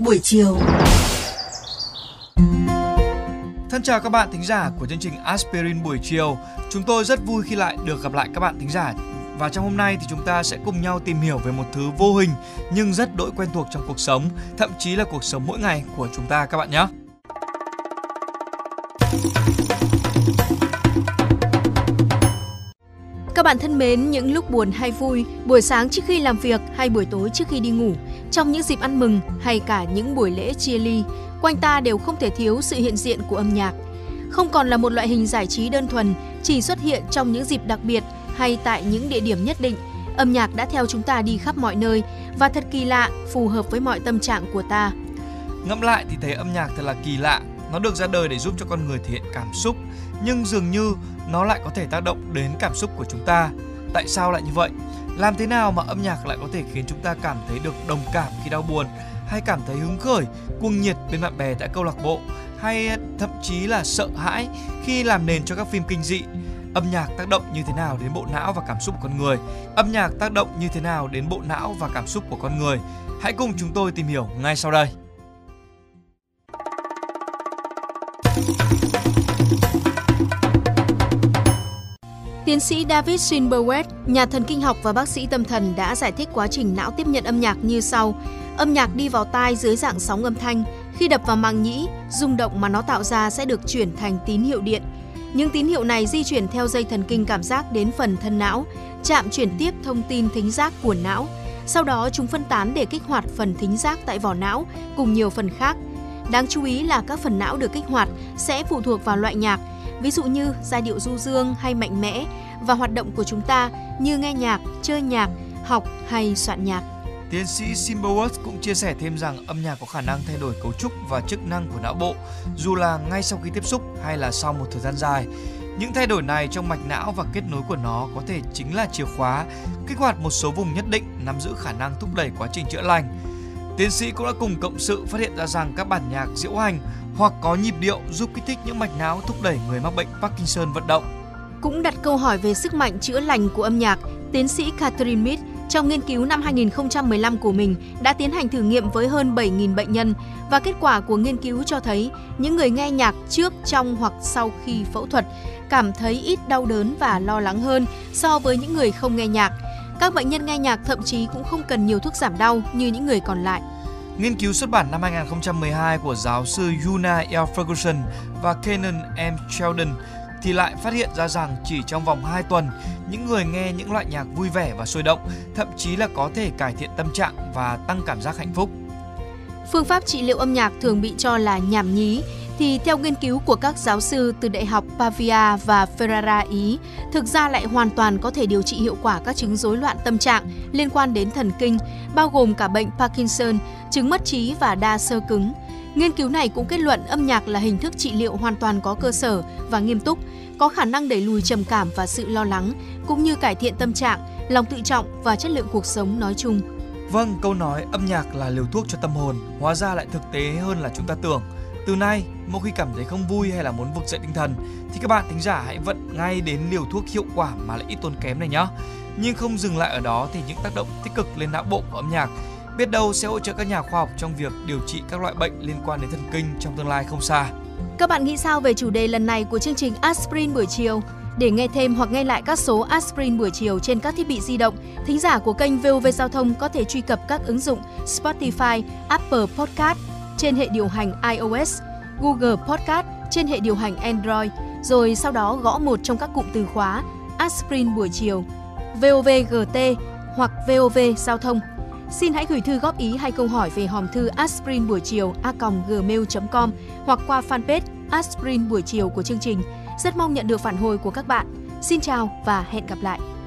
buổi chiều. Thân chào các bạn thính giả của chương trình Aspirin buổi chiều. Chúng tôi rất vui khi lại được gặp lại các bạn thính giả. Và trong hôm nay thì chúng ta sẽ cùng nhau tìm hiểu về một thứ vô hình nhưng rất đỗi quen thuộc trong cuộc sống, thậm chí là cuộc sống mỗi ngày của chúng ta các bạn nhé. Các bạn thân mến, những lúc buồn hay vui, buổi sáng trước khi làm việc hay buổi tối trước khi đi ngủ, trong những dịp ăn mừng hay cả những buổi lễ chia ly, quanh ta đều không thể thiếu sự hiện diện của âm nhạc. Không còn là một loại hình giải trí đơn thuần, chỉ xuất hiện trong những dịp đặc biệt hay tại những địa điểm nhất định. Âm nhạc đã theo chúng ta đi khắp mọi nơi và thật kỳ lạ, phù hợp với mọi tâm trạng của ta. Ngẫm lại thì thấy âm nhạc thật là kỳ lạ, nó được ra đời để giúp cho con người thể hiện cảm xúc, nhưng dường như nó lại có thể tác động đến cảm xúc của chúng ta. Tại sao lại như vậy? Làm thế nào mà âm nhạc lại có thể khiến chúng ta cảm thấy được đồng cảm khi đau buồn hay cảm thấy hứng khởi, cuồng nhiệt bên bạn bè tại câu lạc bộ hay thậm chí là sợ hãi khi làm nền cho các phim kinh dị? Âm nhạc tác động như thế nào đến bộ não và cảm xúc của con người? Âm nhạc tác động như thế nào đến bộ não và cảm xúc của con người? Hãy cùng chúng tôi tìm hiểu ngay sau đây. Tiến sĩ David Silberwert, nhà thần kinh học và bác sĩ tâm thần đã giải thích quá trình não tiếp nhận âm nhạc như sau. Âm nhạc đi vào tai dưới dạng sóng âm thanh, khi đập vào màng nhĩ, rung động mà nó tạo ra sẽ được chuyển thành tín hiệu điện. Những tín hiệu này di chuyển theo dây thần kinh cảm giác đến phần thân não, chạm chuyển tiếp thông tin thính giác của não. Sau đó chúng phân tán để kích hoạt phần thính giác tại vỏ não cùng nhiều phần khác. Đáng chú ý là các phần não được kích hoạt sẽ phụ thuộc vào loại nhạc, ví dụ như giai điệu du dương hay mạnh mẽ và hoạt động của chúng ta như nghe nhạc, chơi nhạc, học hay soạn nhạc. Tiến sĩ Simberworth cũng chia sẻ thêm rằng âm nhạc có khả năng thay đổi cấu trúc và chức năng của não bộ, dù là ngay sau khi tiếp xúc hay là sau một thời gian dài. Những thay đổi này trong mạch não và kết nối của nó có thể chính là chìa khóa kích hoạt một số vùng nhất định nắm giữ khả năng thúc đẩy quá trình chữa lành. Tiến sĩ cũng đã cùng cộng sự phát hiện ra rằng các bản nhạc diễu hành hoặc có nhịp điệu giúp kích thích những mạch não thúc đẩy người mắc bệnh Parkinson vận động. Cũng đặt câu hỏi về sức mạnh chữa lành của âm nhạc, tiến sĩ Catherine Mead trong nghiên cứu năm 2015 của mình đã tiến hành thử nghiệm với hơn 7.000 bệnh nhân và kết quả của nghiên cứu cho thấy những người nghe nhạc trước, trong hoặc sau khi phẫu thuật cảm thấy ít đau đớn và lo lắng hơn so với những người không nghe nhạc. Các bệnh nhân nghe nhạc thậm chí cũng không cần nhiều thuốc giảm đau như những người còn lại. Nghiên cứu xuất bản năm 2012 của giáo sư Yuna L. Ferguson và Kenan M. Sheldon thì lại phát hiện ra rằng chỉ trong vòng 2 tuần, những người nghe những loại nhạc vui vẻ và sôi động thậm chí là có thể cải thiện tâm trạng và tăng cảm giác hạnh phúc. Phương pháp trị liệu âm nhạc thường bị cho là nhảm nhí thì theo nghiên cứu của các giáo sư từ Đại học Pavia và Ferrara Ý, thực ra lại hoàn toàn có thể điều trị hiệu quả các chứng rối loạn tâm trạng liên quan đến thần kinh, bao gồm cả bệnh Parkinson, chứng mất trí và đa sơ cứng. Nghiên cứu này cũng kết luận âm nhạc là hình thức trị liệu hoàn toàn có cơ sở và nghiêm túc, có khả năng đẩy lùi trầm cảm và sự lo lắng, cũng như cải thiện tâm trạng, lòng tự trọng và chất lượng cuộc sống nói chung. Vâng, câu nói âm nhạc là liều thuốc cho tâm hồn, hóa ra lại thực tế hơn là chúng ta tưởng. Từ nay, mỗi khi cảm thấy không vui hay là muốn vực dậy tinh thần thì các bạn thính giả hãy vận ngay đến liều thuốc hiệu quả mà lại ít tốn kém này nhé. Nhưng không dừng lại ở đó thì những tác động tích cực lên não bộ của âm nhạc biết đâu sẽ hỗ trợ các nhà khoa học trong việc điều trị các loại bệnh liên quan đến thần kinh trong tương lai không xa. Các bạn nghĩ sao về chủ đề lần này của chương trình Aspirin buổi chiều? Để nghe thêm hoặc nghe lại các số Aspirin buổi chiều trên các thiết bị di động, thính giả của kênh VOV Giao thông có thể truy cập các ứng dụng Spotify, Apple Podcast trên hệ điều hành iOS, Google Podcast trên hệ điều hành Android, rồi sau đó gõ một trong các cụm từ khóa Aspirin buổi chiều, VOVGT hoặc VOV Giao thông. Xin hãy gửi thư góp ý hay câu hỏi về hòm thư aspirin buổi chiều a gmail.com hoặc qua fanpage aspirin buổi chiều của chương trình. Rất mong nhận được phản hồi của các bạn. Xin chào và hẹn gặp lại!